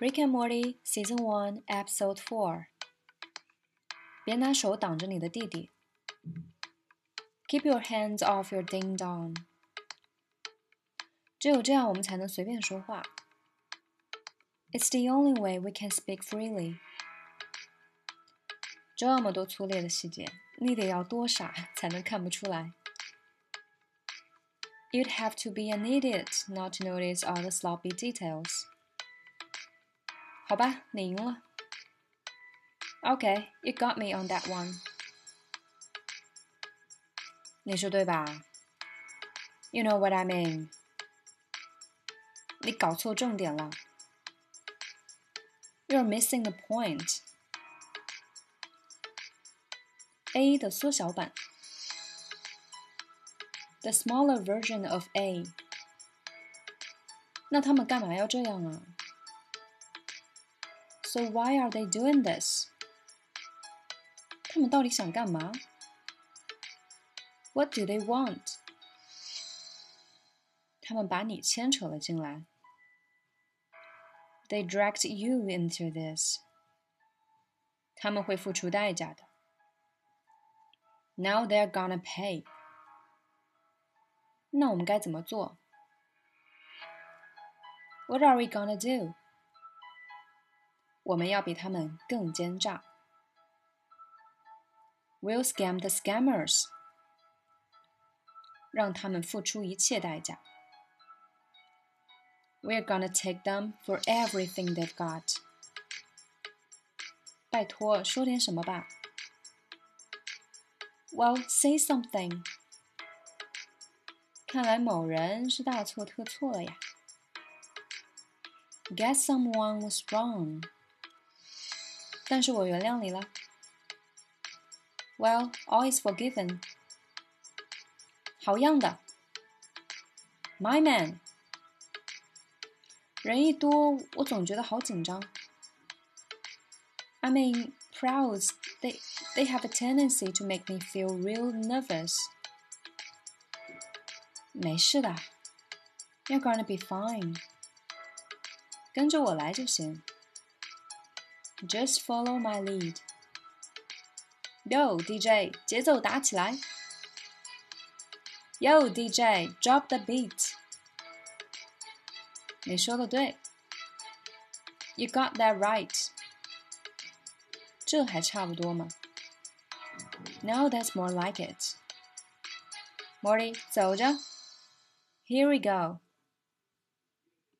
Rick and Morty Season One Episode Four。别拿手挡着你的弟弟。Keep your hands off your ding dong。只有这样，我们才能随便说话。It's the only way we can speak freely。这么多粗略的细节，你得要多傻才能看不出来？You'd have to be an idiot not to notice all the sloppy details. 好吧，你赢了。Okay, you got me on that one. 你说对吧？You know what I mean. 你搞错重点了。You're missing the point. A 的缩小版，the smaller version of A。那他们干嘛要这样啊 ？So why are they doing this？他们到底想干嘛？What do they want？他们把你牵扯了进来。They dragged you into this。他们会付出代价的。Now they're gonna pay。那我们该怎么做？What are we gonna do？ 我们要比他们更奸诈。We'll scam the scammers。让他们付出一切代价。We're gonna take them for everything they've got。拜托，说点什么吧。well, say something. 看来某人是大错特错了呀。Guess someone was wrong. 但是我原谅你了。Well, all is forgiven. 好样的。My man. 人一多，我总觉得好紧张。I mean, crowds, they they have a tendency to make me feel real nervous. 没事的，You're gonna be fine. 跟着我来就行。 Just follow my lead. Yo DJ，节奏打起来。Yo DJ，drop the beat。你说的对。You got that right. 这还差不多吗？Now that's more like it. Morty，走着。Here we go.